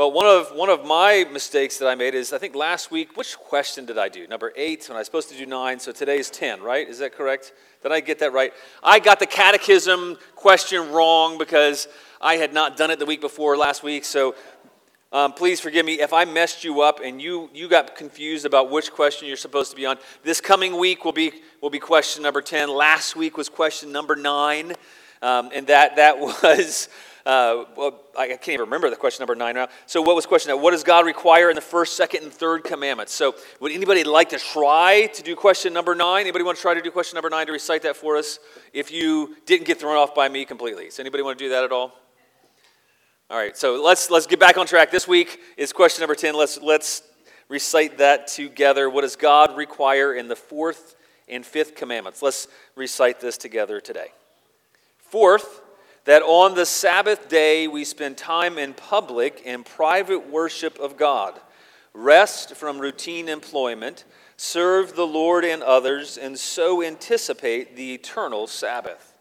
Well, one of, one of my mistakes that I made is I think last week, which question did I do? Number eight, when I was supposed to do nine, so today's 10, right? Is that correct? Did I get that right? I got the catechism question wrong because I had not done it the week before last week, so um, please forgive me if I messed you up and you, you got confused about which question you're supposed to be on. This coming week will be, will be question number 10. Last week was question number nine, um, and that, that was uh, well, I can't even remember the question number nine now. So, what was question? What does God require in the first, second, and third commandments? So, would anybody like to try to do question number nine? Anybody want to try to do question number nine to recite that for us? If you didn't get thrown off by me completely, does anybody want to do that at all? All right. So let's let's get back on track. This week is question number ten. Let's let's recite that together. What does God require in the fourth and fifth commandments? Let's recite this together today. Fourth that on the Sabbath day we spend time in public and private worship of God, rest from routine employment, serve the Lord and others, and so anticipate the eternal Sabbath.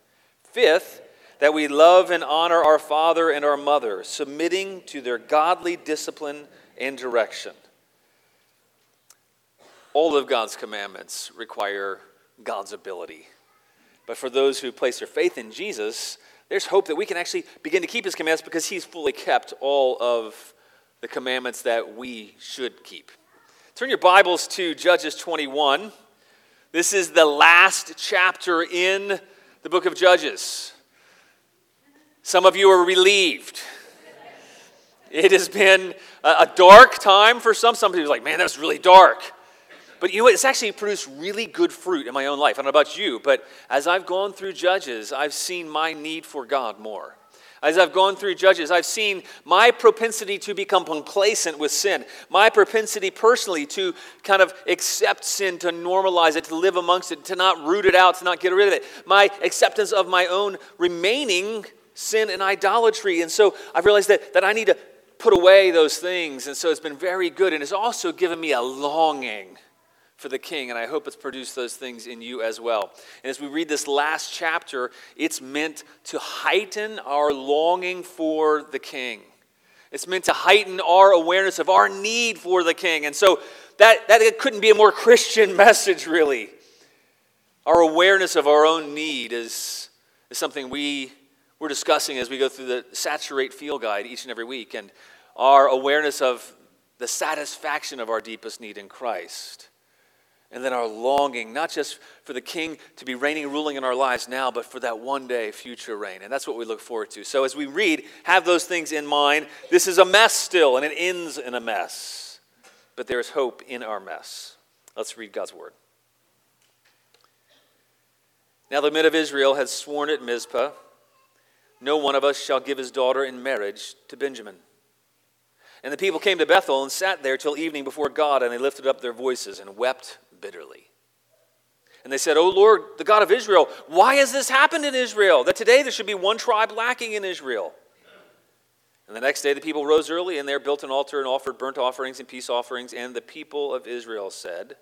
Fifth, that we love and honor our father and our mother, submitting to their godly discipline and direction. All of God's commandments require God's ability. But for those who place their faith in Jesus, there's hope that we can actually begin to keep his commandments because he's fully kept all of the commandments that we should keep. Turn your Bibles to Judges 21. This is the last chapter in the book of Judges. Some of you are relieved. It has been a dark time for some. Some people are like, man, that was really dark. But you know? It's actually produced really good fruit in my own life. I don't know about you, but as I've gone through Judges, I've seen my need for God more. As I've gone through Judges, I've seen my propensity to become complacent with sin, my propensity personally to kind of accept sin, to normalize it, to live amongst it, to not root it out, to not get rid of it, my acceptance of my own remaining sin and idolatry. And so I've realized that, that I need to put away those things. And so it's been very good. And it's also given me a longing for the king, and I hope it's produced those things in you as well. And as we read this last chapter, it's meant to heighten our longing for the king. It's meant to heighten our awareness of our need for the king. And so that, that couldn't be a more Christian message, really. Our awareness of our own need is, is something we, we're discussing as we go through the Saturate Field Guide each and every week. And our awareness of the satisfaction of our deepest need in Christ. And then our longing, not just for the king to be reigning and ruling in our lives now, but for that one day future reign. And that's what we look forward to. So as we read, have those things in mind. This is a mess still, and it ends in a mess. But there is hope in our mess. Let's read God's word. Now the men of Israel had sworn at Mizpah No one of us shall give his daughter in marriage to Benjamin. And the people came to Bethel and sat there till evening before God, and they lifted up their voices and wept bitterly. And they said, O Lord, the God of Israel, why has this happened in Israel? That today there should be one tribe lacking in Israel. And the next day the people rose early, and there built an altar and offered burnt offerings and peace offerings. And the people of Israel said,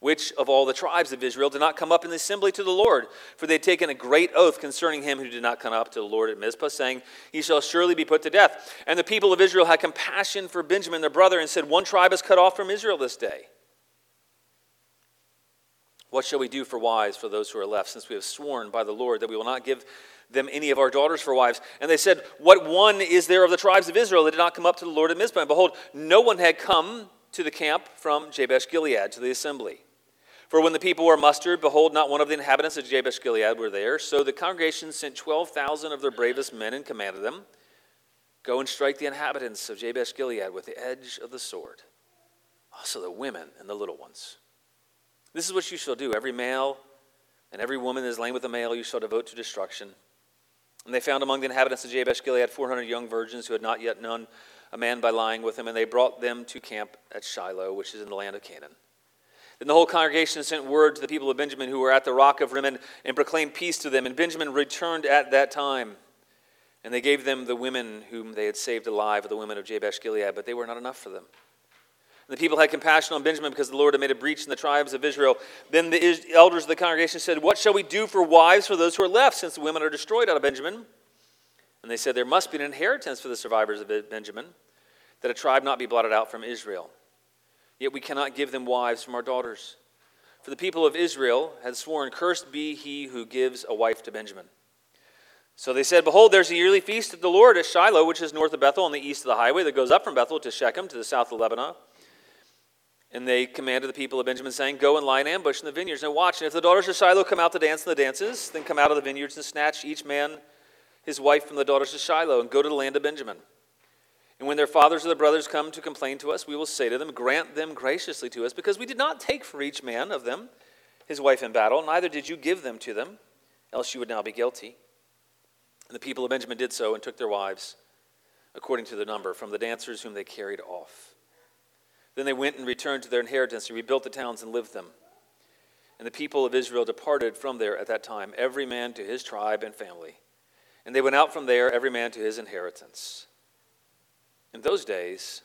which of all the tribes of Israel did not come up in the assembly to the Lord? For they had taken a great oath concerning him who did not come up to the Lord at Mizpah, saying, He shall surely be put to death. And the people of Israel had compassion for Benjamin their brother, and said, One tribe is cut off from Israel this day. What shall we do for wives for those who are left, since we have sworn by the Lord that we will not give them any of our daughters for wives? And they said, What one is there of the tribes of Israel that did not come up to the Lord at Mizpah? And behold, no one had come to the camp from Jabesh Gilead to the assembly. For when the people were mustered, behold, not one of the inhabitants of Jabesh Gilead were there. So the congregation sent 12,000 of their bravest men and commanded them, Go and strike the inhabitants of Jabesh Gilead with the edge of the sword, also the women and the little ones. This is what you shall do. Every male and every woman that is lame with a male you shall devote to destruction. And they found among the inhabitants of Jabesh Gilead 400 young virgins who had not yet known a man by lying with him, and they brought them to camp at Shiloh, which is in the land of Canaan. Then the whole congregation sent word to the people of Benjamin who were at the rock of Rimmon and proclaimed peace to them. And Benjamin returned at that time. And they gave them the women whom they had saved alive, the women of Jabesh Gilead, but they were not enough for them. The people had compassion on Benjamin because the Lord had made a breach in the tribes of Israel. Then the elders of the congregation said, What shall we do for wives for those who are left, since the women are destroyed out of Benjamin? And they said, There must be an inheritance for the survivors of Benjamin, that a tribe not be blotted out from Israel. Yet we cannot give them wives from our daughters. For the people of Israel had sworn, Cursed be he who gives a wife to Benjamin. So they said, Behold, there's a yearly feast of the Lord at Shiloh, which is north of Bethel on the east of the highway that goes up from Bethel to Shechem to the south of Lebonah. And they commanded the people of Benjamin, saying, Go and lie in ambush in the vineyards and watch. And if the daughters of Shiloh come out to dance in the dances, then come out of the vineyards and snatch each man his wife from the daughters of Shiloh and go to the land of Benjamin. And when their fathers or their brothers come to complain to us, we will say to them, Grant them graciously to us, because we did not take for each man of them his wife in battle, neither did you give them to them, else you would now be guilty. And the people of Benjamin did so and took their wives, according to the number, from the dancers whom they carried off. Then they went and returned to their inheritance and rebuilt the towns and lived them. And the people of Israel departed from there at that time, every man to his tribe and family. And they went out from there, every man to his inheritance. In those days,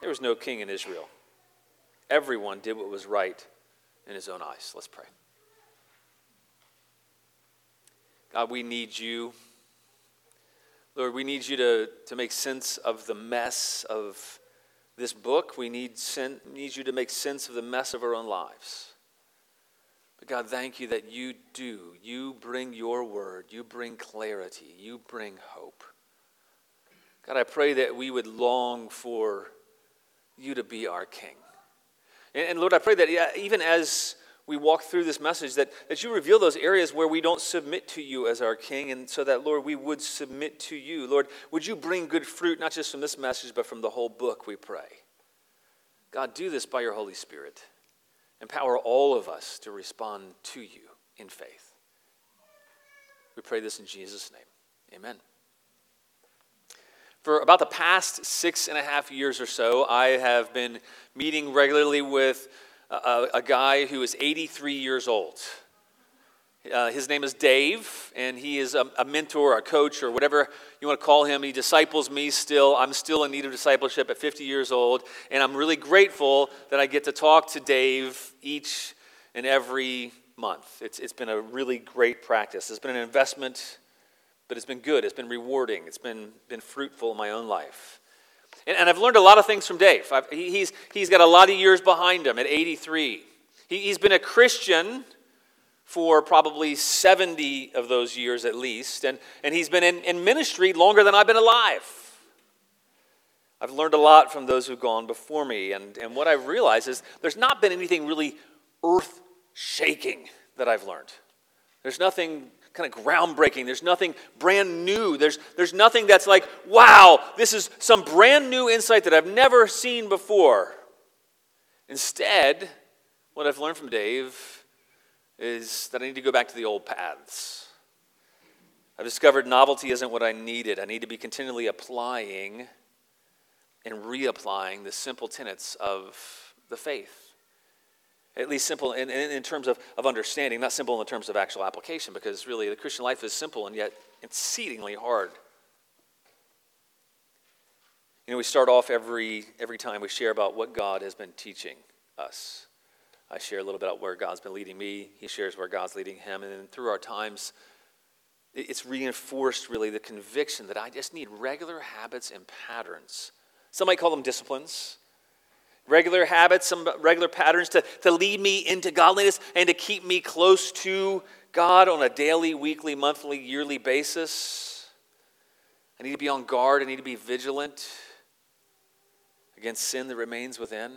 there was no king in Israel. Everyone did what was right in his own eyes. Let's pray. God, we need you. Lord, we need you to, to make sense of the mess of this book. We need, sen- need you to make sense of the mess of our own lives. But God, thank you that you do. You bring your word, you bring clarity, you bring hope. God, I pray that we would long for you to be our King. And, and Lord, I pray that even as we walk through this message, that, that you reveal those areas where we don't submit to you as our King, and so that, Lord, we would submit to you. Lord, would you bring good fruit, not just from this message, but from the whole book, we pray. God, do this by your Holy Spirit. Empower all of us to respond to you in faith. We pray this in Jesus' name. Amen. For about the past six and a half years or so, I have been meeting regularly with a, a guy who is 83 years old. Uh, his name is Dave, and he is a, a, mentor, a coach, or whatever you want to call him. He disciples me still. I'm still in need of discipleship at 50 years old, and I'm really grateful that I get to talk to Dave each and every month. It's, it's been a really great practice. It's been an investment but it's been good. It's been rewarding. It's been, been fruitful in my own life. And, and I've learned a lot of things from Dave. I've, he, he's, he's got a lot of years behind him at 83. He, he's been a Christian for probably 70 of those years at least, and, and he's been in, in ministry longer than I've been alive. I've learned a lot from those who've gone before me, and, and what I've realized is there's not been anything really earth shaking that I've learned. There's nothing kind of groundbreaking. There's nothing brand new. There's, there's nothing that's like, wow, this is some brand new insight that I've never seen before. Instead, what I've learned from Dave is that I need to go back to the old paths. I've discovered novelty isn't what I needed. I need to be continually applying and reapplying the simple tenets of the faith. At least simple in, in, in, terms of, of understanding, not simple in terms of actual application, because really the Christian life is simple and yet exceedingly hard. You know, we start off every, every time we share about what God has been teaching us. I share a little bit about where God's been leading me. He shares where God's leading him. And then through our times, it's reinforced really the conviction that I just need regular habits and patterns. Some might call them disciplines regular habits, some regular patterns to, to lead me into godliness and to keep me close to God on a daily, weekly, monthly, yearly basis. I need to be on guard. I need to be vigilant against sin that remains within.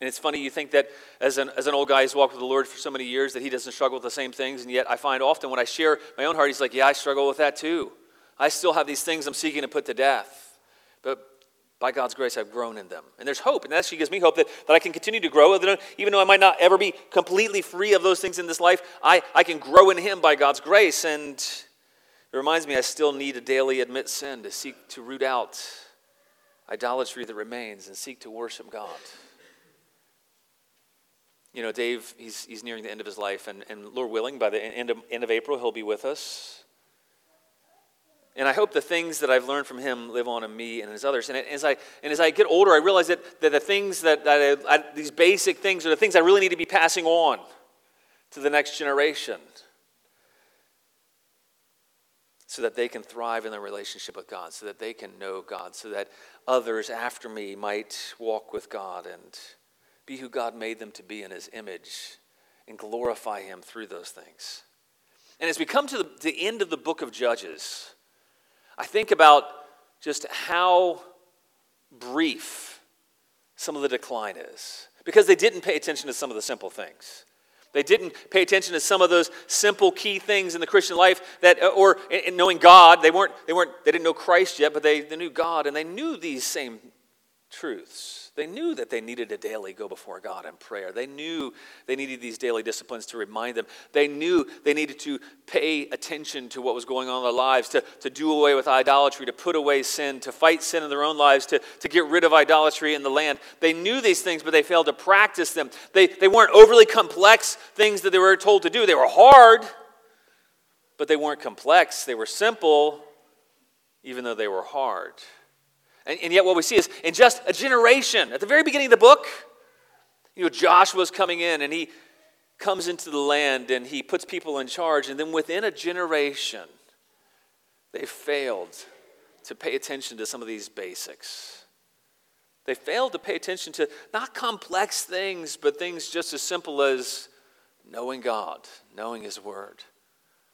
And it's funny, you think that as an, as an old guy who's walked with the Lord for so many years, that he doesn't struggle with the same things. And yet I find often when I share my own heart, he's like, Yeah, I struggle with that too. I still have these things I'm seeking to put to death. But by God's grace, I've grown in them. And there's hope. And that actually gives me hope that, that I can continue to grow. Even though I might not ever be completely free of those things in this life, I, I can grow in Him by God's grace. And it reminds me I still need to daily admit sin to seek to root out idolatry that remains and seek to worship God. You know, Dave, he's, he's nearing the end of his life. And, and Lord willing, by the end of, end of April, he'll be with us. And I hope the things that I've learned from him live on in me and in his others. And as I, and as I get older, I realize that, that the things that, that I, I, these basic things are the things I really need to be passing on to the next generation. so that they can thrive in their relationship with God, so that they can know God, so that others after me might walk with God and be who God made them to be in His image and glorify Him through those things. And as we come to the, the end of the book of Judges, I think about just how brief some of the decline is because they didn't pay attention to some of the simple things. They didn't pay attention to some of those simple key things in the Christian life that, uh, or in knowing God, they weren't, they weren't, they didn't know Christ yet, but they, they knew God and they knew these same truths. They knew that they needed to daily go before God in prayer. They knew they needed these daily disciplines to remind them. They knew they needed to pay attention to what was going on in their lives, to, to do away with idolatry, to put away sin, to fight sin in their own lives, to, to get rid of idolatry in the land. They knew these things, but they failed to practice them. They, they weren't overly complex things that they were told to do. They were hard, but they weren't complex. They were simple, even though they were hard. And, and yet, what we see is in just a generation, at the very beginning of the book, you know, Joshua's coming in and he comes into the land and he puts people in charge. And then within a generation, they failed to pay attention to some of these basics. They failed to pay attention to not complex things, but things just as simple as knowing God, knowing His Word,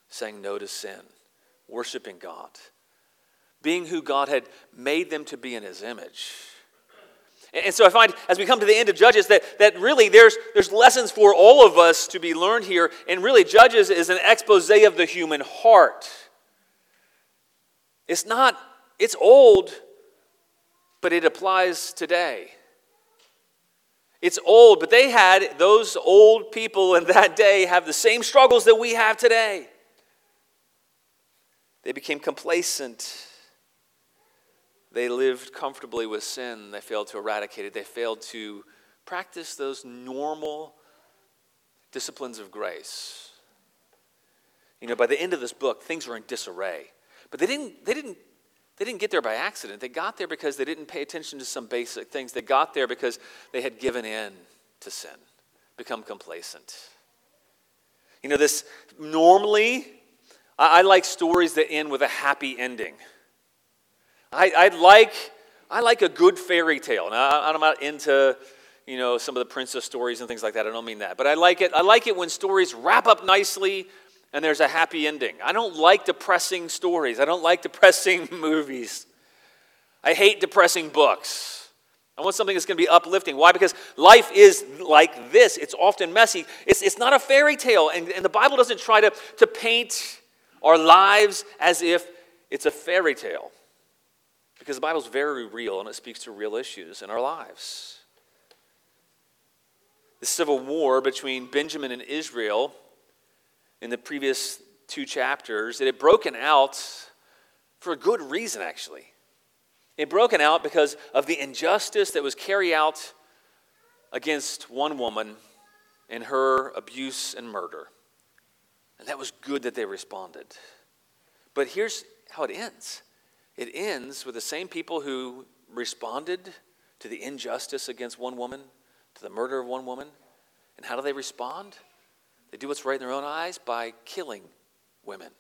saying no to sin, worshiping God being who God had made them to be in his image. And so I find as we come to the end of Judges that, that really there's, there's lessons for all of us to be learned here. And really, Judges is an expose of the human heart. It's not, it's old, but it applies today. It's old, but they had, those old people in that day have the same struggles that we have today. They became complacent they lived comfortably with sin. They failed to eradicate it. They failed to practice those normal disciplines of grace. You know, by the end of this book, things were in disarray. But they didn't, they didn't, they didn't get there by accident. They got there because they didn't pay attention to some basic things. They got there because they had given in to sin, become complacent. You know, this normally, I, I like stories that end with a happy ending. I, I like I like a good fairy tale. Now, I'm not into you know some of the princess stories and things like that. I don't mean that, but I like it. I like it when stories wrap up nicely and there's a happy ending. I don't like depressing stories. I don't like depressing movies. I hate depressing books. I want something that's going to be uplifting. Why? Because life is like this. It's often messy. It's, it's not a fairy tale. And, and the Bible doesn't try to, to paint our lives as if it's a fairy tale. Because the Bible is very real and it speaks to real issues in our lives. The civil war between Benjamin and Israel in the previous two chapters, it had broken out for a good reason, actually. It had broken out because of the injustice that was carried out against one woman in her abuse and murder. And that was good that they responded. But here's how it ends it ends with the same people who responded to the injustice against one woman, to the murder of one woman. And how do they respond? They do what's right in their own eyes by killing women,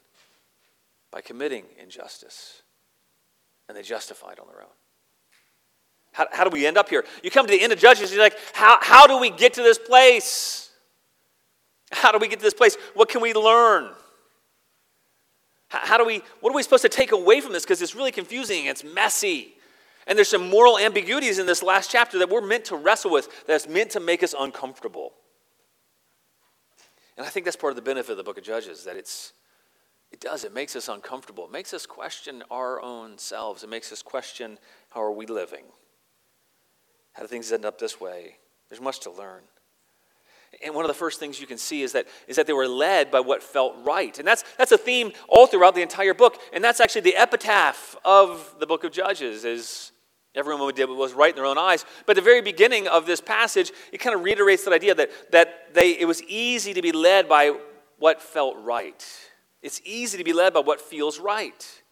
by committing injustice. And they justify it on their own. How, how do we end up here? You come to the end of Judges, you're like, how, how do we get to this place? How do we get to this place? What can we learn? How do we, what are we supposed to take away from this? Because it's really confusing, it's messy. And there's some moral ambiguities in this last chapter that we're meant to wrestle with, that's meant to make us uncomfortable. And I think that's part of the benefit of the book of Judges, that it's, it does, it makes us uncomfortable. It makes us question our own selves. It makes us question how are we living? How do things end up this way? There's much to learn. And one of the first things you can see is that, is that they were led by what felt right. And that's, that's a theme all throughout the entire book. And that's actually the epitaph of the book of Judges is everyone did what was right in their own eyes. But the very beginning of this passage, it kind of reiterates that idea that, that they, it was easy to be led by what felt right. It's easy to be led by what feels right.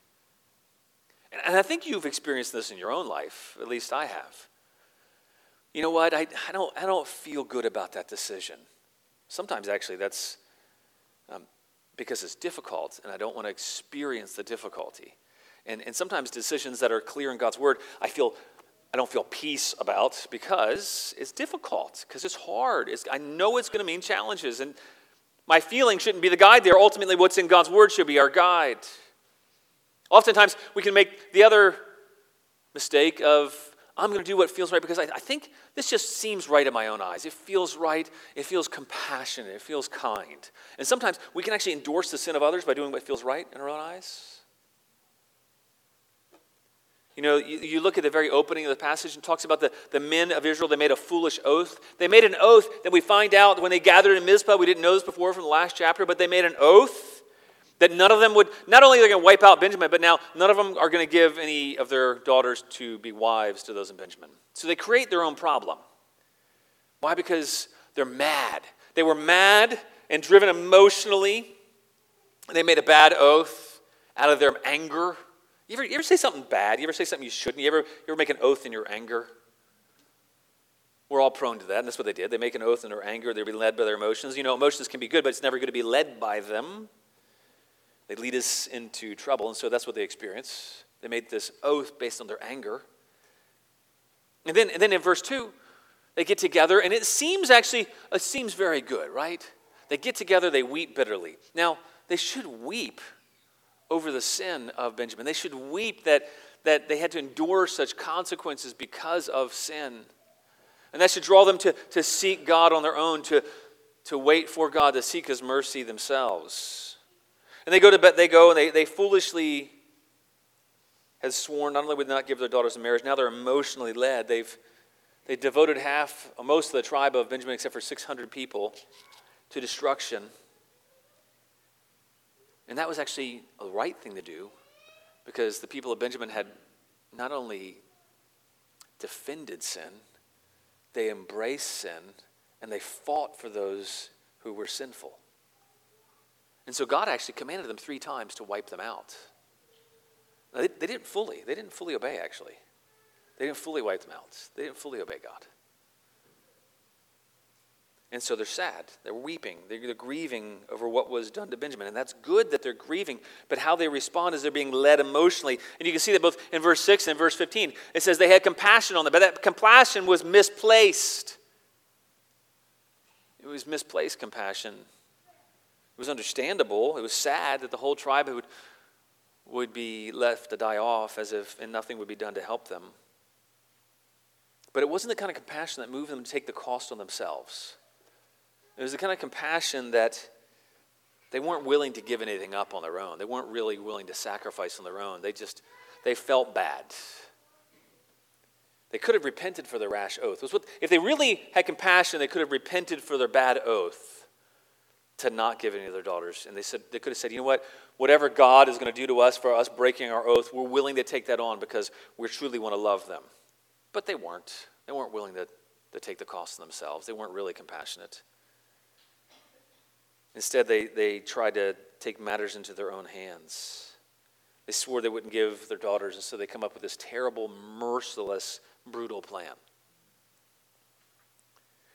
And, and I think you've experienced this in your own life, at least I have you know what, I, I, don't, I don't feel good about that decision. Sometimes, actually, that's um, because it's difficult and I don't want to experience the difficulty. And, and sometimes decisions that are clear in God's word, I feel I don't feel peace about because it's difficult, because it's hard. It's, I know it's going to mean challenges, and my feeling shouldn't be the guide there. Ultimately, what's in God's word should be our guide. Oftentimes, we can make the other mistake of, I'm going to do what feels right because I, I think this just seems right in my own eyes. It feels right. It feels compassionate. It feels kind. And sometimes we can actually endorse the sin of others by doing what feels right in our own eyes. You know, you, you, look at the very opening of the passage and talks about the, the men of Israel. They made a foolish oath. They made an oath that we find out when they gathered in Mizpah. We didn't know this before from the last chapter, but they made an oath that none of them would, not only are they going to wipe out Benjamin, but now none of them are going to give any of their daughters to be wives to those in Benjamin. So they create their own problem. Why? Because they're mad. They were mad and driven emotionally. They made a bad oath out of their anger you ever, you ever say something bad? You ever say something you shouldn't? You ever, you ever make an oath in your anger? We're all prone to that, and that's what they did. They make an oath in their anger. They're being led by their emotions. You know, emotions can be good, but it's never good to be led by them. They lead us into trouble, and so that's what they experience. They made this oath based on their anger. And then, and then in verse 2, they get together, and it seems actually, it seems very good, right? They get together, they weep bitterly. Now, they should weep over the sin of Benjamin. They should weep that, that they had to endure such consequences because of sin. And that should draw them to, to seek God on their own, to, to wait for God, to seek His mercy themselves. And they go to bed, they go and they, they foolishly had sworn not only would they not give their daughters in marriage, now they're emotionally led. They've they devoted half, most of the tribe of Benjamin, except for 600 people, to destruction. And that was actually a right thing to do because the people of Benjamin had not only defended sin, they embraced sin and they fought for those who were sinful. And so God actually commanded them three times to wipe them out. They, they didn't fully, they didn't fully obey actually. They didn't fully wipe them out. They didn't fully obey God. And so they're sad. They're weeping. They're, they're, grieving over what was done to Benjamin. And that's good that they're grieving. But how they respond is they're being led emotionally. And you can see that both in verse 6 and verse 15. It says they had compassion on them, but that compassion was misplaced. It was misplaced compassion. Was understandable. It was sad that the whole tribe would, would be left to die off as if and nothing would be done to help them. But it wasn't the kind of compassion that moved them to take the cost on themselves. It was the kind of compassion that they weren't willing to give anything up on their own. They weren't really willing to sacrifice on their own. They just, they felt bad. They could have repented for their rash oath. If they really had compassion, they could have repented for their bad oath to not give any of their daughters. And they said they could have said, you know what? Whatever God is going to do to us for us breaking our oath, we're willing to take that on because we truly want to love them. But they weren't. They weren't willing to, to take the cost themselves. They weren't really compassionate. Instead, they, they tried to take matters into their own hands. They swore they wouldn't give their daughters, and so they come up with this terrible, merciless, brutal plan.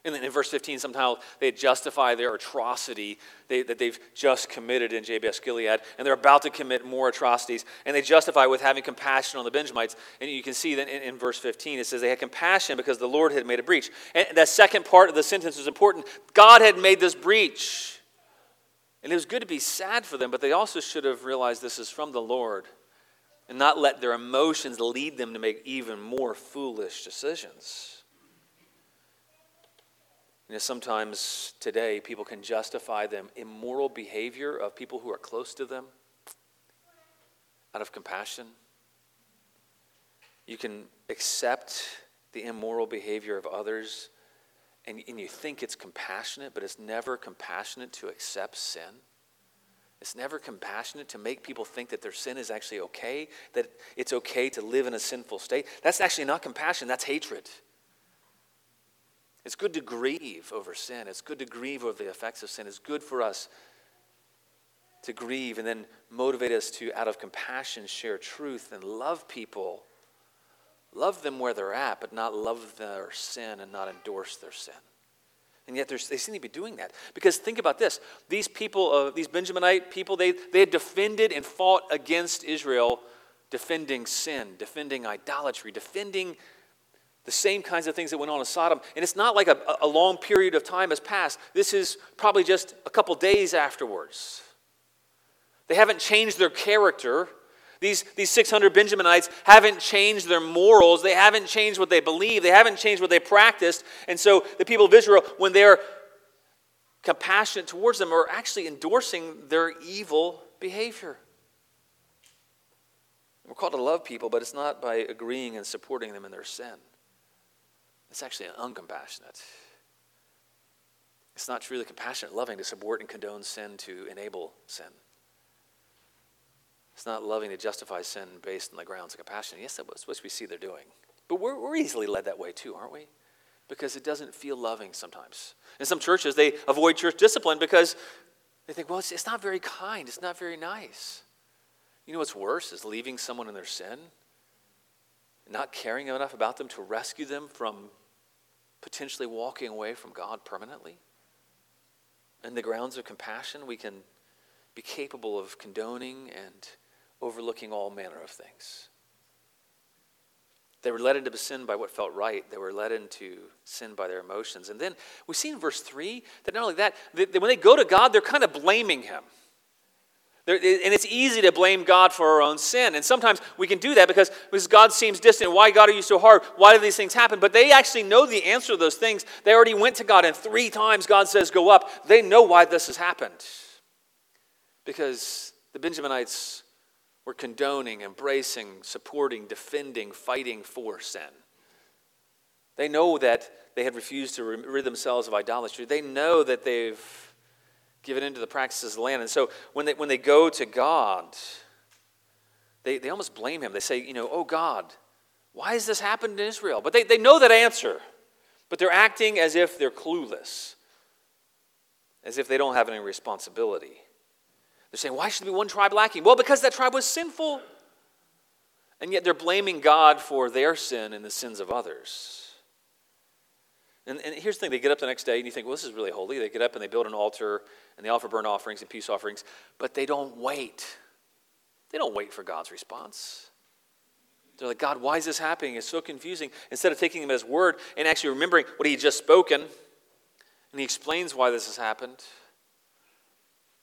And then in verse 15, somehow they justify their atrocity they, that they've just committed in Jabesh Gilead, and they're about to commit more atrocities. And they justify with having compassion on the Benjamites. And you can see that in, in verse 15, it says they had compassion because the Lord had made a breach. And that second part of the sentence is important. God had made this breach. And it was good to be sad for them, but they also should have realized this is from the Lord and not let their emotions lead them to make even more foolish decisions. You know, sometimes today people can justify the immoral behavior of people who are close to them out of compassion. You can accept the immoral behavior of others and, and you think it's compassionate, but it's never compassionate to accept sin. It's never compassionate to make people think that their sin is actually okay, that it's okay to live in a sinful state. That's actually not compassion, that's hatred. It's good to grieve over sin. It's good to grieve over the effects of sin. It's good for us to grieve and then motivate us to, out of compassion, share truth and love people Love them where they're at, but not love their sin and not endorse their sin. And yet they seem to be doing that. Because think about this these people, uh, these Benjaminite people, they, they had defended and fought against Israel, defending sin, defending idolatry, defending the same kinds of things that went on in Sodom. And it's not like a, a long period of time has passed. This is probably just a couple days afterwards. They haven't changed their character. These, these 600 Benjaminites haven't changed their morals. They haven't changed what they believe. They haven't changed what they practiced. And so the people of Israel, when they're compassionate towards them, are actually endorsing their evil behavior. We're called to love people, but it's not by agreeing and supporting them in their sin. It's actually uncompassionate. It's not truly compassionate, loving to support and condone sin to enable sin. It's not loving to justify sin based on the grounds of compassion. Yes, that's what we see they're doing. But we're, we're easily led that way too, aren't we? Because it doesn't feel loving sometimes. In some churches, they avoid church discipline because they think, well, it's, it's not very kind, it's not very nice. You know what's worse is leaving someone in their sin, not caring enough about them to rescue them from potentially walking away from God permanently. In the grounds of compassion, we can be capable of condoning and overlooking all manner of things. They were led into sin by what felt right. They were led into sin by their emotions. And then we see in verse 3 that not only that, when they go to God, they're kind of blaming Him. And it's easy to blame God for our own sin. And sometimes we can do that because, because God seems distant. Why, God, are you so hard? Why do these things happen? But they actually know the answer to those things. They already went to God, and three times God says, Go up. They know why this has happened. Because the Benjaminites were condoning, embracing, supporting, defending, fighting for sin. They know that they had refused to rid themselves of idolatry. They know that they've given into the practices of the land. And so when they, when they go to God, they, they almost blame him. They say, you know, oh God, why has this happened in Israel? But they, they know that answer, but they're acting as if they're clueless, as if they don't have any responsibility. They're saying, why should there be one tribe lacking? Well, because that tribe was sinful. And yet they're blaming God for their sin and the sins of others. And, and, here's the thing they get up the next day and you think, well, this is really holy. They get up and they build an altar and they offer burnt offerings and peace offerings, but they don't wait. They don't wait for God's response. They're like, God, why is this happening? It's so confusing. Instead of taking him at his word and actually remembering what he had just spoken, and he explains why this has happened,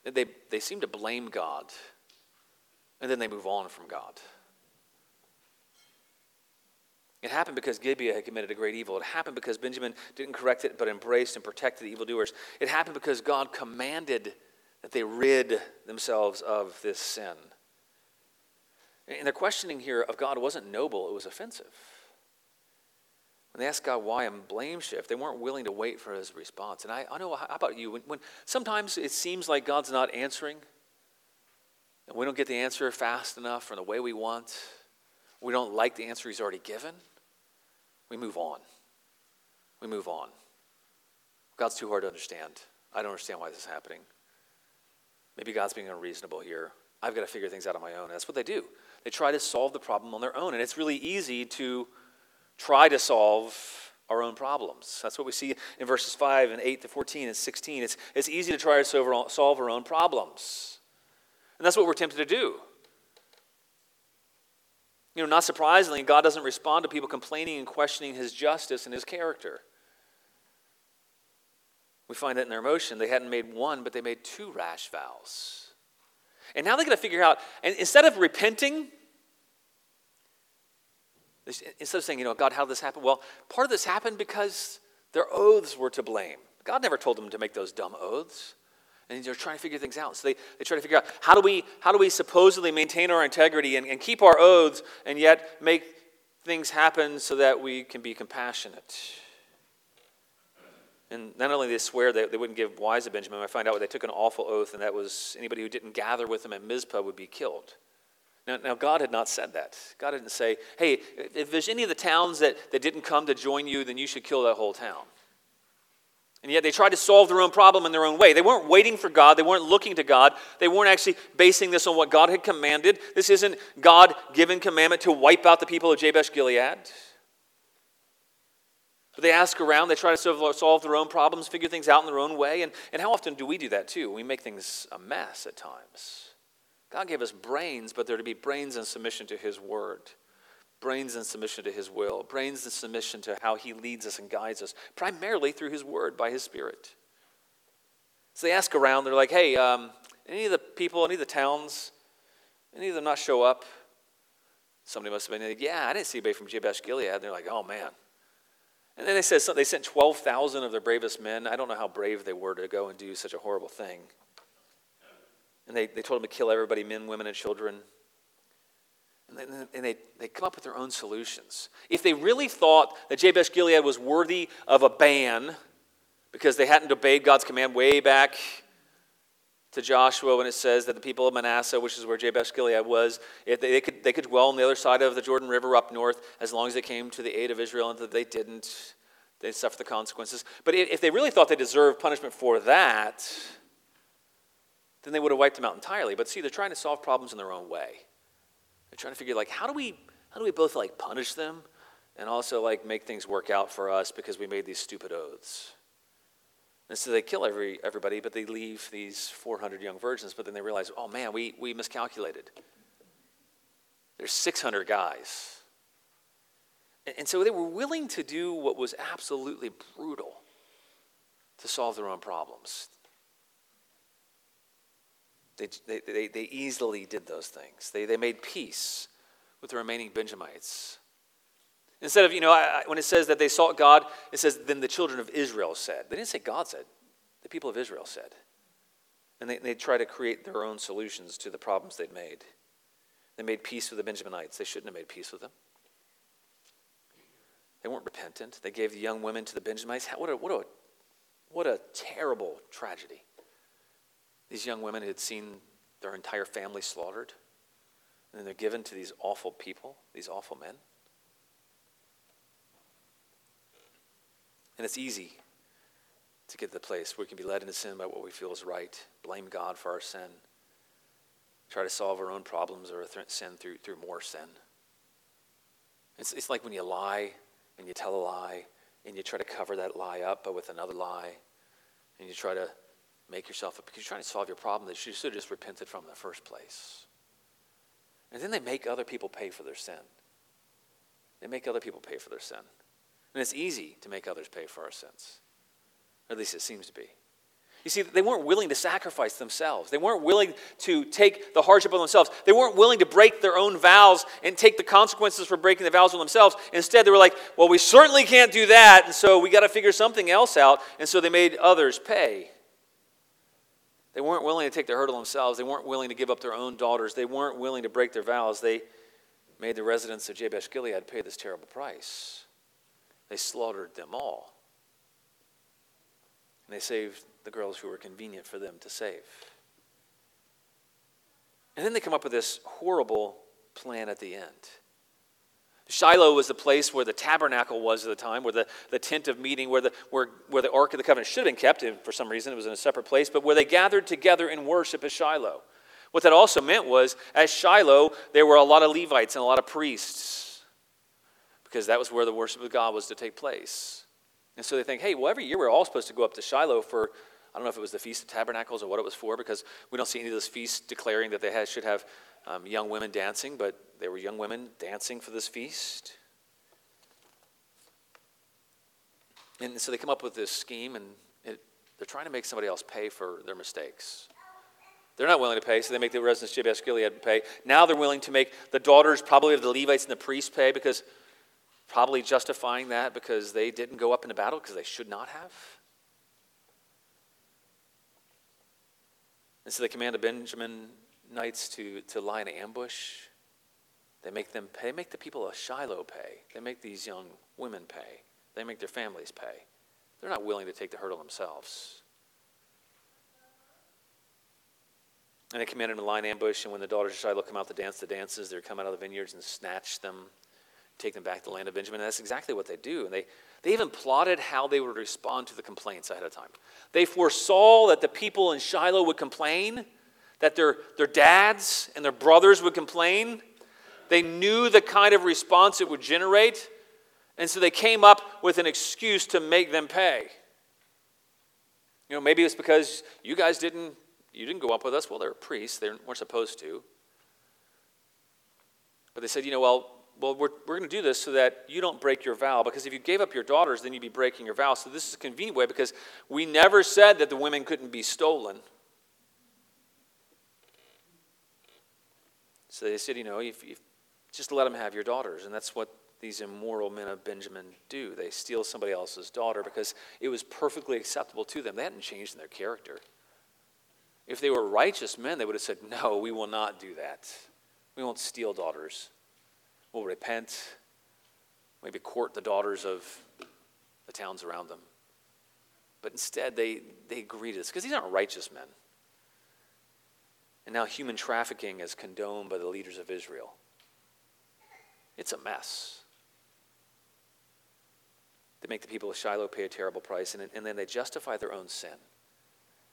they, they seem to blame God, and then they move on from God. It happened because Gibeah had committed a great evil. It happened because Benjamin didn't correct it but embraced and protected the evildoers. It happened because God commanded that they rid themselves of this sin. And their questioning here of God wasn't noble, it was offensive. When they asked God why and blame shift, they weren't willing to wait for his response. And I, I know, how about you? When, when sometimes it seems like God's not answering, and we don't get the answer fast enough or the way we want, we don't like the answer he's already given, we move on. We move on. God's too hard to understand. I don't understand why this is happening. Maybe God's being unreasonable here. I've got to figure things out on my own. That's what they do. They try to solve the problem on their own. And it's really easy to try to solve our own problems. That's what we see in verses 5 and 8 to 14 and 16. It's, it's easy to try to solve our own problems. And that's what we're tempted to do. You know, not surprisingly, God doesn't respond to people complaining and questioning his justice and his character. We find that in their emotion. They hadn't made one, but they made two rash vows. And now they got to figure out, and instead of repenting, Instead of saying, you know, God, how did this happen? Well, part of this happened because their oaths were to blame. God never told them to make those dumb oaths. And they're trying to figure things out. So they, they try to figure out how do we, how do we supposedly maintain our integrity and, and keep our oaths and yet make things happen so that we can be compassionate. And not only they swear that they wouldn't give wives to Benjamin, I find out they took an awful oath, and that was anybody who didn't gather with them at Mizpah would be killed. Now, now, God had not said that. God didn't say, hey, if there's any of the towns that, that didn't come to join you, then you should kill that whole town. And yet they tried to solve their own problem in their own way. They weren't waiting for God. They weren't looking to God. They weren't actually basing this on what God had commanded. This isn't God given commandment to wipe out the people of Jabesh Gilead. But they ask around, they try to solve their own problems, figure things out in their own way. And, and how often do we do that too? We make things a mess at times. God gave us brains, but they're to be brains in submission to His word, brains in submission to His will, brains in submission to how He leads us and guides us, primarily through His word by His Spirit. So they ask around, they're like, hey, um, any of the people, any of the towns, any of them not show up? Somebody must have been like, yeah, I didn't see anybody from Jabesh Gilead. They're like, oh man. And then they said they sent 12,000 of their bravest men. I don't know how brave they were to go and do such a horrible thing. And they, they told them to kill everybody men, women, and children. And, they, they come up with their own solutions. If they really thought that Jabesh Gilead was worthy of a ban because they hadn't obeyed God's command way back to Joshua when it says that the people of Manasseh, which is where Jabesh Gilead was, if they, they, could, they could dwell on the other side of the Jordan River up north as long as they came to the aid of Israel, and that they didn't, they suffered the consequences. But if they really thought they deserved punishment for that, then they would have wiped them out entirely. But see, they're trying to solve problems in their own way. They're trying to figure like how do we how do we both like punish them and also like make things work out for us because we made these stupid oaths. And so they kill every, everybody, but they leave these 400 young virgins. But then they realize, oh man, we, we miscalculated. There's 600 guys. And, and so they were willing to do what was absolutely brutal to solve their own problems. They, they, they, easily did those things. They, they made peace with the remaining Benjamites. Instead of, you know, I, when it says that they sought God, it says, then the children of Israel said. They didn't say God said, the people of Israel said. And they, they try to create their own solutions to the problems they'd made. They made peace with the Benjaminites. They shouldn't have made peace with them. They weren't repentant. They gave the young women to the Benjamites. What a, what a, what a terrible tragedy. These young women had seen their entire family slaughtered, and then they're given to these awful people, these awful men. And it's easy to get to the place where we can be led into sin by what we feel is right, blame God for our sin, try to solve our own problems or sin through, through more sin. It's, it's like when you lie and you tell a lie and you try to cover that lie up but with another lie and you try to make yourself up because you're trying to solve your problem that you should have just repented from in the first place. And then they make other people pay for their sin. They make other people pay for their sin. And it's easy to make others pay for our sins. Or at least it seems to be. You see, they weren't willing to sacrifice themselves. They weren't willing to take the hardship on themselves. They weren't willing to break their own vows and take the consequences for breaking the vows on themselves. Instead, they were like, well, we certainly can't do that, and so we got to figure something else out. And so they made others pay. They weren't willing to take the hurdle themselves. They weren't willing to give up their own daughters. They weren't willing to break their vows. They made the residents of Jabesh Gilead pay this terrible price. They slaughtered them all. And they saved the girls who were convenient for them to save. And then they come up with this horrible plan at the end. Shiloh was the place where the tabernacle was at the time, where the, the tent of meeting, where the, where, where the Ark of the Covenant should have been kept. And for some reason, it was in a separate place, but where they gathered together in worship at Shiloh. What that also meant was, at Shiloh, there were a lot of Levites and a lot of priests because that was where the worship of God was to take place. And so they think, hey, well, every year we're all supposed to go up to Shiloh for, I don't know if it was the Feast of Tabernacles or what it was for, because we don't see any of those feasts declaring that they should have um, young women dancing, but there were young women dancing for this feast. And so they come up with this scheme, and it, they're trying to make somebody else pay for their mistakes. They're not willing to pay, so they make the residents of Jabesh Gilead pay. Now they're willing to make the daughters, probably of the Levites and the priests, pay because Probably justifying that because they didn't go up into battle because they should not have. And so they command the Benjamin knights to, to lie in ambush. They make them pay, they make the people of Shiloh pay. They make these young women pay. They make their families pay. They're not willing to take the hurdle themselves. And they commanded them to lie in ambush, and when the daughters of Shiloh come out to dance the dances, they come out of the vineyards and snatch them take them back to the land of Benjamin. And that's exactly what they do. And they, they even plotted how they would respond to the complaints ahead of time. They foresaw that the people in Shiloh would complain, that their, their dads and their brothers would complain. They knew the kind of response it would generate. And so they came up with an excuse to make them pay. You know, maybe it's because you guys didn't you didn't go up with us. Well, they're priests; they weren't supposed to. But they said, you know, well, well, we're, we're going to do this so that you don't break your vow, because if you gave up your daughters, then you'd be breaking your vow. So this is a convenient way because we never said that the women couldn't be stolen. So they said, you know, if, if, just let them have your daughters. And that's what these immoral men of Benjamin do. They steal somebody else's daughter because it was perfectly acceptable to them. They hadn't changed in their character. If they were righteous men, they would have said, no, we will not do that. We won't steal daughters. We'll repent, maybe court the daughters of the towns around them. But instead, they, they agree to this because these aren't righteous men. And now human trafficking is condoned by the leaders of Israel. It's a mess. They make the people of Shiloh pay a terrible price, and, and then they justify their own sin.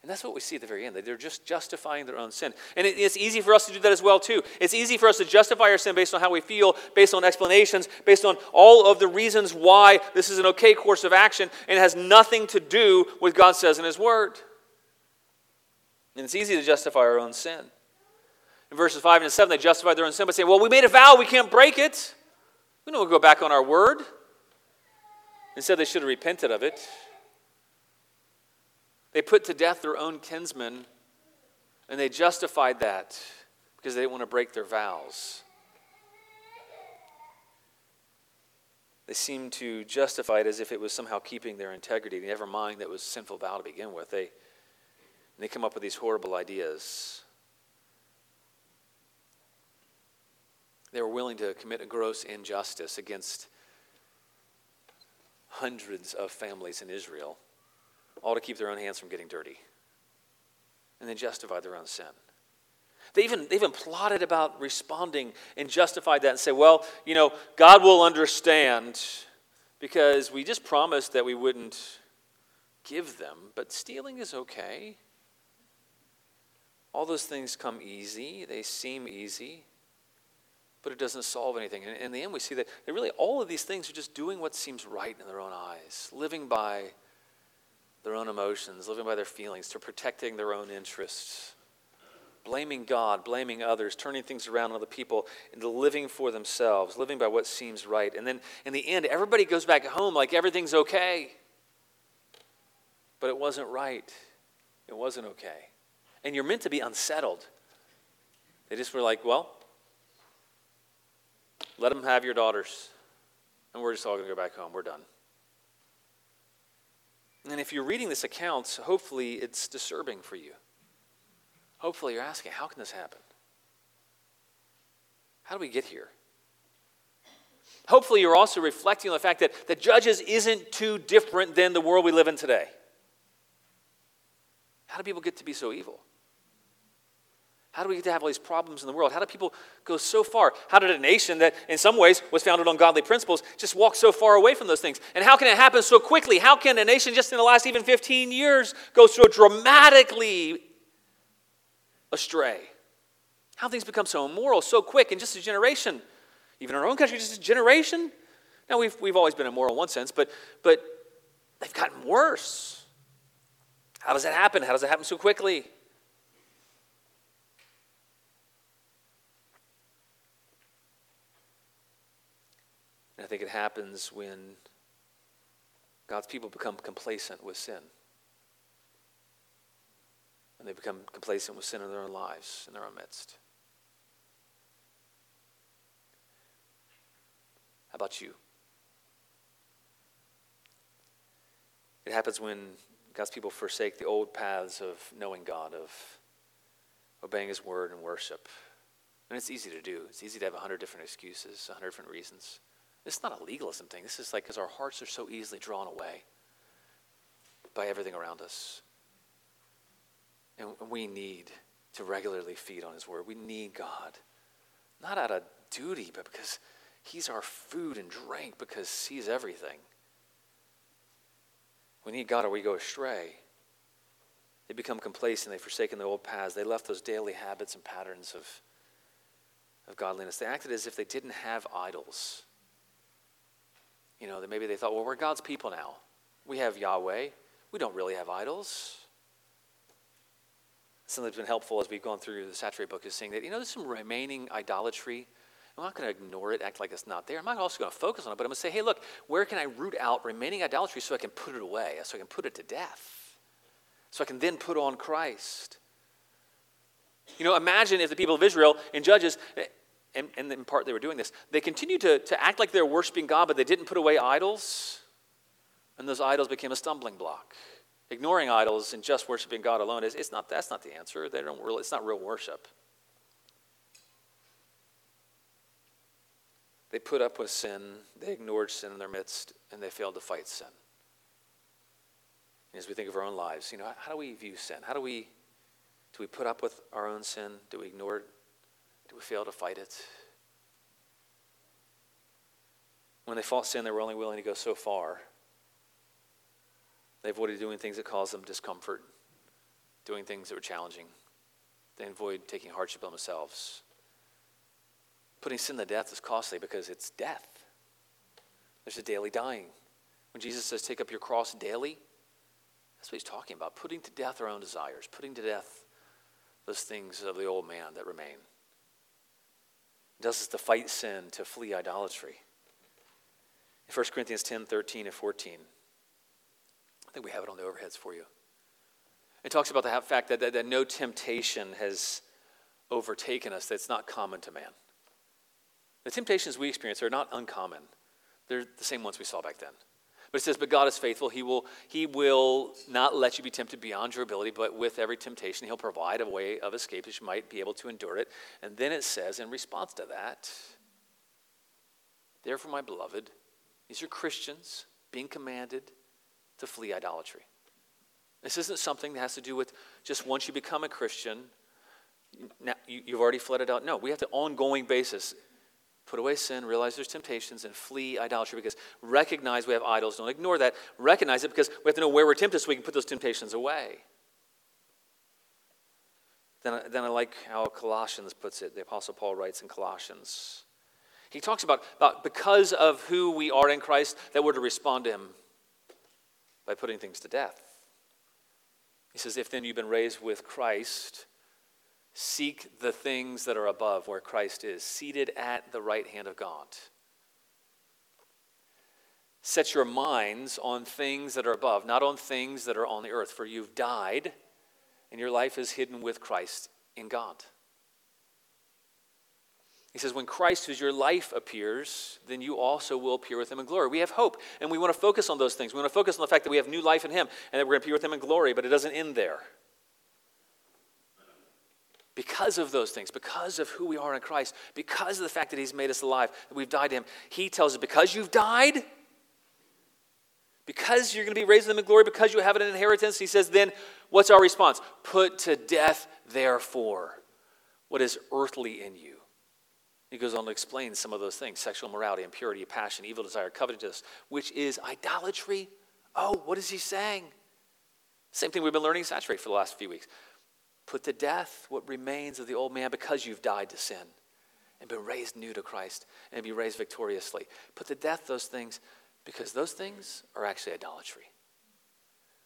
And that's what we see at the very end. They're just justifying their own sin. And it's easy for us to do that as well, too. It's easy for us to justify our sin based on how we feel, based on explanations, based on all of the reasons why this is an okay course of action, and it has nothing to do with God says in His Word. And it's easy to justify our own sin. In verses 5 and 7, they justify their own sin by saying, Well, we made a vow, we can't break it. We don't go back on our word. Instead, they should have repented of it. They put to death their own kinsmen, and they justified that because they didn't want to break their vows. They seemed to justify it as if it was somehow keeping their integrity, never mind that it was sinful vow to begin with. They, they come up with these horrible ideas. They were willing to commit a gross injustice against hundreds of families in Israel all to keep their own hands from getting dirty. And they justified their own sin. They even, they even plotted about responding and justified that and say, well, you know, God will understand because we just promised that we wouldn't give them, but stealing is okay. All those things come easy, they seem easy, but it doesn't solve anything. And in the end, we see that really all of these things are just doing what seems right in their own eyes, living by their own emotions, living by their feelings, to protecting their own interests, blaming God, blaming others, turning things around on other people, into living for themselves, living by what seems right. And then in the end, everybody goes back home like everything's okay. But it wasn't right. It wasn't okay. And you're meant to be unsettled. They just were like, well, let them have your daughters. And we're just all going to go back home. We're done. And if you're reading this account, hopefully it's disturbing for you. Hopefully you're asking, how can this happen? How do we get here? Hopefully you're also reflecting on the fact that, the Judges isn't too different than the world we live in today. How do people get to be so evil? How do we get to have all these problems in the world? How do people go so far? How did a nation that, in some ways, was founded on godly principles just walk so far away from those things? And how can it happen so quickly? How can a nation just in the last even 15 years go so dramatically astray? How things become so immoral so quick in just a generation? Even in our own country, just a generation? Now, we've, we've always been immoral in one sense, but, but they've gotten worse. How does that happen? How does it happen so quickly? Think it happens when God's people become complacent with sin. And they become complacent with sin in their own lives, in their own midst. How about you? It happens when God's people forsake the old paths of knowing God, of obeying His word and worship. And it's easy to do. It's easy to have a hundred different excuses, a hundred different reasons. This is not a legalism thing. This is like because our hearts are so easily drawn away by everything around us. And we need to regularly feed on His Word. We need God, not out of duty, but because He's our food and drink, because He's everything. We need God or we go astray. They become complacent. They've forsaken the old paths. They left those daily habits and patterns of, of godliness. They acted as if they didn't have idols You know, that maybe they thought, well, we're God's people now. We have Yahweh. We don't really have idols. Something that's been helpful as we've gone through the Saturate book is saying that, you know, there's some remaining idolatry. I'm not going to ignore it, act like it's not there. I'm not also going to focus on it, but I'm going to say, hey, look, where can I root out remaining idolatry so I can put it away, so I can put it to death, so I can then put on Christ? You know, imagine if the people of Israel in Judges, and, and in part they were doing this, they continued to, to act like they're worshiping God, but they didn't put away idols, and those idols became a stumbling block. Ignoring idols and just worshiping God alone is it's not that's not the answer. They don't really, it's not real worship. They put up with sin, they ignored sin in their midst, and they failed to fight sin. And as we think of our own lives, you know, how do we view sin? How do we do we put up with our own sin? Do we ignore it? Do we fail to fight it? When they fought sin, they were only willing to go so far. They avoided doing things that caused them discomfort, doing things that were challenging. They avoided taking hardship on themselves. Putting sin to death is costly because it's death. There's a daily dying. When Jesus says, take up your cross daily, that's what he's talking about. Putting to death our own desires, putting to death those things of the old man that remain. Does is to fight sin, to flee idolatry. In 1 Corinthians 10 13 and 14, I think we have it on the overheads for you. It talks about the fact that, that, that no temptation has overtaken us that's not common to man. The temptations we experience are not uncommon, they're the same ones we saw back then. But it says, But God is faithful. He will, he will not let you be tempted beyond your ability, but with every temptation, He'll provide a way of escape that you might be able to endure it. And then it says, in response to that, Therefore, my beloved, these are Christians being commanded to flee idolatry. This isn't something that has to do with just once you become a Christian, now you've already fled it out. No, we have to ongoing basis Put away sin, realize there's temptations, and flee idolatry because recognize we have idols. Don't ignore that. Recognize it because we have to know where we're tempted so we can put those temptations away. Then, I, then I like how Colossians puts it. The Apostle Paul writes in Colossians. He talks about, about because of who we are in Christ, that we're to respond to Him by putting things to death. He says, If then you've been raised with Christ, Seek the things that are above where Christ is, seated at the right hand of God. Set your minds on things that are above, not on things that are on the earth, for you've died and your life is hidden with Christ in God. He says, when Christ, who's your life, appears, then you also will appear with him in glory. We have hope, and we want to focus on those things. We want to focus on the fact that we have new life in him and that we're going to appear with him in glory, but it doesn't end there because of those things, because of who we are in Christ, because of the fact that He's made us alive, that we've died to Him, He tells us because you've died, because you're going to be raised in in glory, because you have an inheritance, He says, then what's our response? Put to death, therefore, what is earthly in you. He goes on to explain some of those things sexual immorality, impurity, passion, evil desire, covetousness, which is idolatry. Oh, what is he saying? Same thing we've been learning saturate for the last few weeks. Put to death what remains of the old man because you've died to sin and been raised new to Christ and be raised victoriously. Put to death those things because those things are actually idolatry.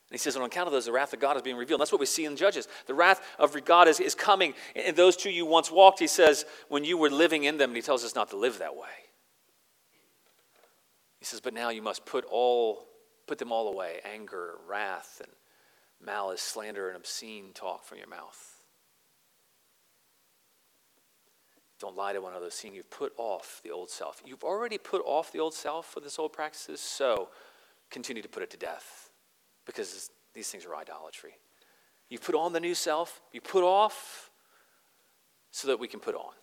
And he says, on account of those, the wrath of God is being revealed. That's what we see in Judges. The wrath of God is, is coming. And those two you once walked, he says, when you were living in them, and he tells us not to live that way. He says, but now you must put all, put them all away anger, wrath, and malice, slander, and obscene talk from your mouth. Don't lie to one another, seeing you've put off the old self. You've already put off the old self with this old practices, so continue to put it to death because these things are idolatry. You put on the new self, you put off so that we can put on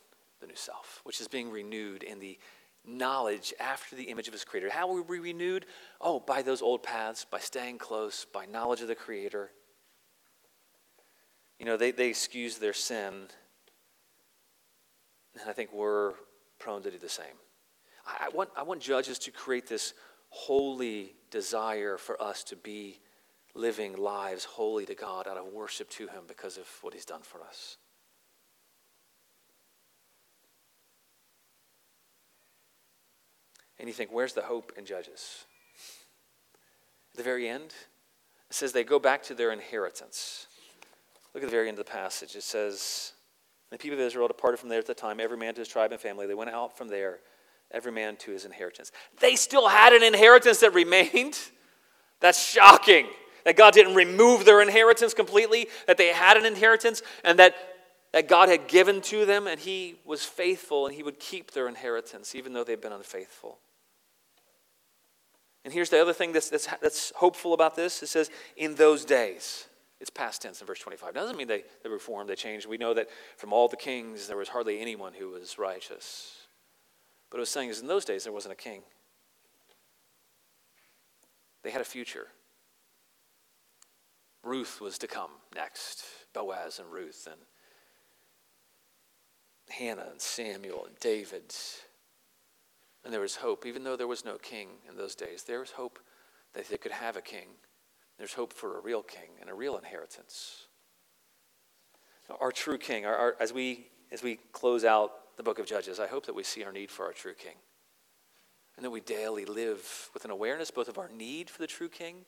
the new self, which is being renewed in the knowledge after the image of his creator. How were we renewed? Oh, by those old paths, by staying close, by knowledge of the creator. You know, they, they excuse their sin, and I think we're prone to do the same. I, I want, I want judges to create this holy desire for us to be living lives holy to God out of worship to Him because of what He's done for us. And you think, where's the hope in Judges? At the very end, it says they go back to their inheritance. Look at the very end of the passage. It says, The people of Israel departed from there at the time, every man to his tribe and family. They went out from there, every man to his inheritance. They still had an inheritance that remained. That's shocking. That God didn't remove their inheritance completely, that they had an inheritance, and that, that God had given to them, and He was faithful, and He would keep their inheritance, even though they've been unfaithful. And here's the other thing that's, that's, that's hopeful about this it says, in those days. It's past tense in verse 25. It doesn't mean they, they reformed, they changed. We know that from all the kings, there was hardly anyone who was righteous. But it was saying is in those days, there wasn't a king. They had a future. Ruth was to come next, Boaz and Ruth, and Hannah and Samuel and David. And there was hope, even though there was no king in those days, there was hope that they could have a king. There's hope for a real king and a real inheritance. Our true king, our, our, as, we, as we close out the book of Judges, I hope that we see our need for our true king. And that we daily live with an awareness both of our need for the true king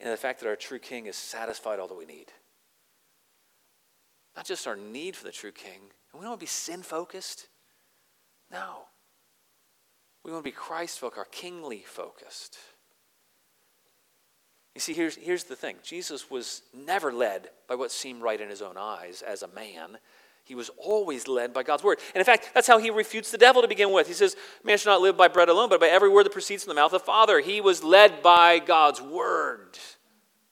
and the fact that our true king has satisfied all that we need. Not just our need for the true king, and we don't want to be sin focused. No. We want to be Christ focused, our kingly focused. You see, here's, here's the thing Jesus was never led by what seemed right in his own eyes as a man. He was always led by God's word. And in fact, that's how he refutes the devil to begin with. He says, Man should not live by bread alone, but by every word that proceeds from the mouth of the Father. He was led by God's word.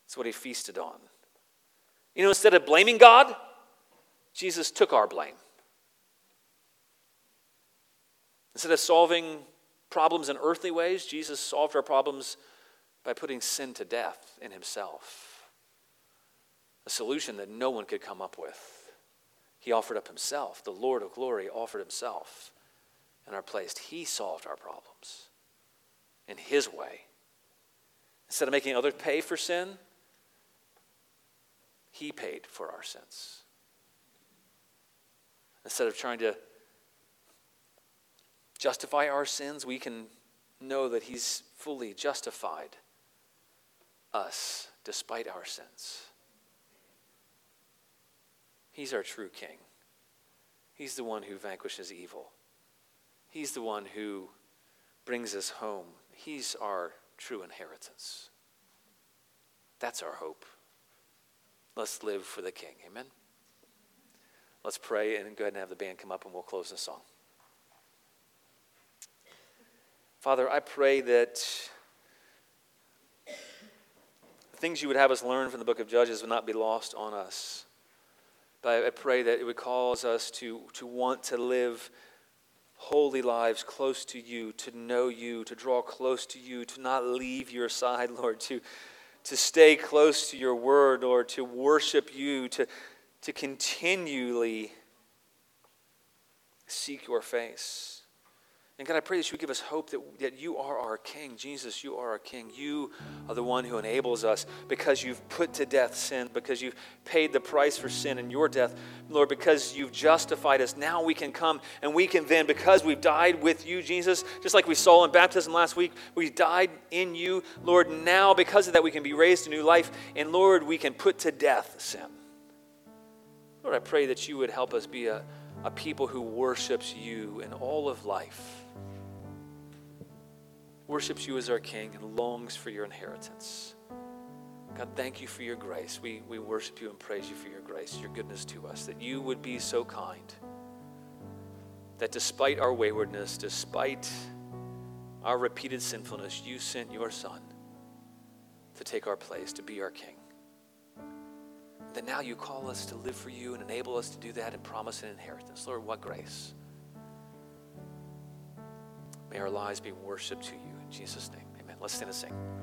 That's what he feasted on. You know, instead of blaming God, Jesus took our blame. Instead of solving problems in earthly ways, Jesus solved our problems by putting sin to death in himself. A solution that no one could come up with. He offered up himself. The Lord of glory offered himself in our place. He solved our problems in his way. Instead of making others pay for sin, he paid for our sins. Instead of trying to justify our sins, we can know that he's fully justified us despite our sins. He's our true king. He's the one who vanquishes evil. He's the one who brings us home. He's our true inheritance. That's our hope. Let's live for the king. Amen. Let's pray and go ahead and have the band come up and we'll close the song. Father, I pray that the things you would have us learn from the book of Judges would not be lost on us. But I pray that it would cause us to, to want to live holy lives close to you, to know you, to draw close to you, to not leave your side, Lord, to, to stay close to your word, Lord, to worship you, to, to continually seek your face. And God, I pray that you would give us hope that, that you are our King. Jesus, you are our King. You are the one who enables us because you've put to death sin, because you've paid the price for sin in your death. Lord, because you've justified us. Now we can come and we can then, because we've died with you, Jesus, just like we saw in baptism last week, we died in you. Lord, now because of that, we can be raised to new life. And Lord, we can put to death sin. Lord, I pray that you would help us be a, a people who worships you in all of life worships you as our King, and longs for your inheritance. God, thank you for your grace. We, we worship you and praise you for your grace, your goodness to us, that you would be so kind, that despite our waywardness, despite our repeated sinfulness, you sent your Son to take our place, to be our King. That now you call us to live for you and enable us to do that and promise an inheritance. Lord, what grace. May our lives be worship to you. In Jesus' name, amen. Let's stand and sing.